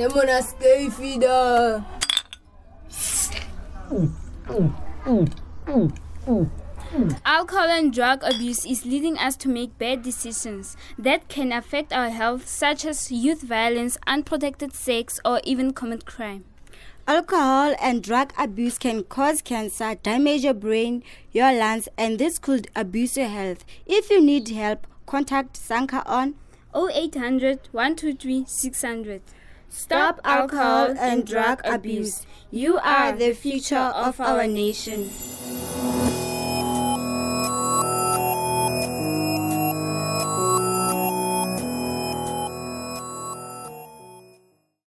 Nemona skefida. Alcohol and drug abuse is leading us to make bad decisions that can affect our health, such as youth violence, unprotected sex, or even commit crime. Alcohol and drug abuse can cause cancer, damage your brain, your lungs, and this could abuse your health. If you need help, contact SANCA on 0800 123 600. Stop alcohol and drug abuse. You are the future of our nation.